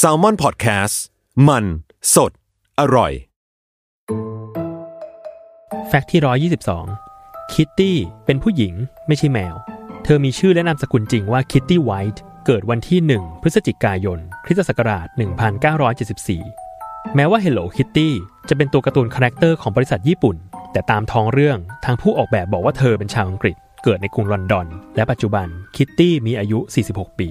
Salmon Podcast มัน สด อร่อย Fact ที่ 122 คิตตี้เป็นผู้หญิงไม่ใช่แมว เธอมีชื่อและนามสกุลจริงว่า Kitty White เกิดวันที่ 1 พฤศจิกายน คริสตศักราช 1974 แม้ว่า Hello Kitty จะเป็นตัวการ์ตูน character ของบริษัทญี่ปุ่น แต่ตามท้องเรื่องทางผู้ออกแบบบอกว่าเธอเป็นชาวอังกฤษ เกิดในกรุงลอนดอน และปัจจุบันคิตตี้มีอายุ 46 ปี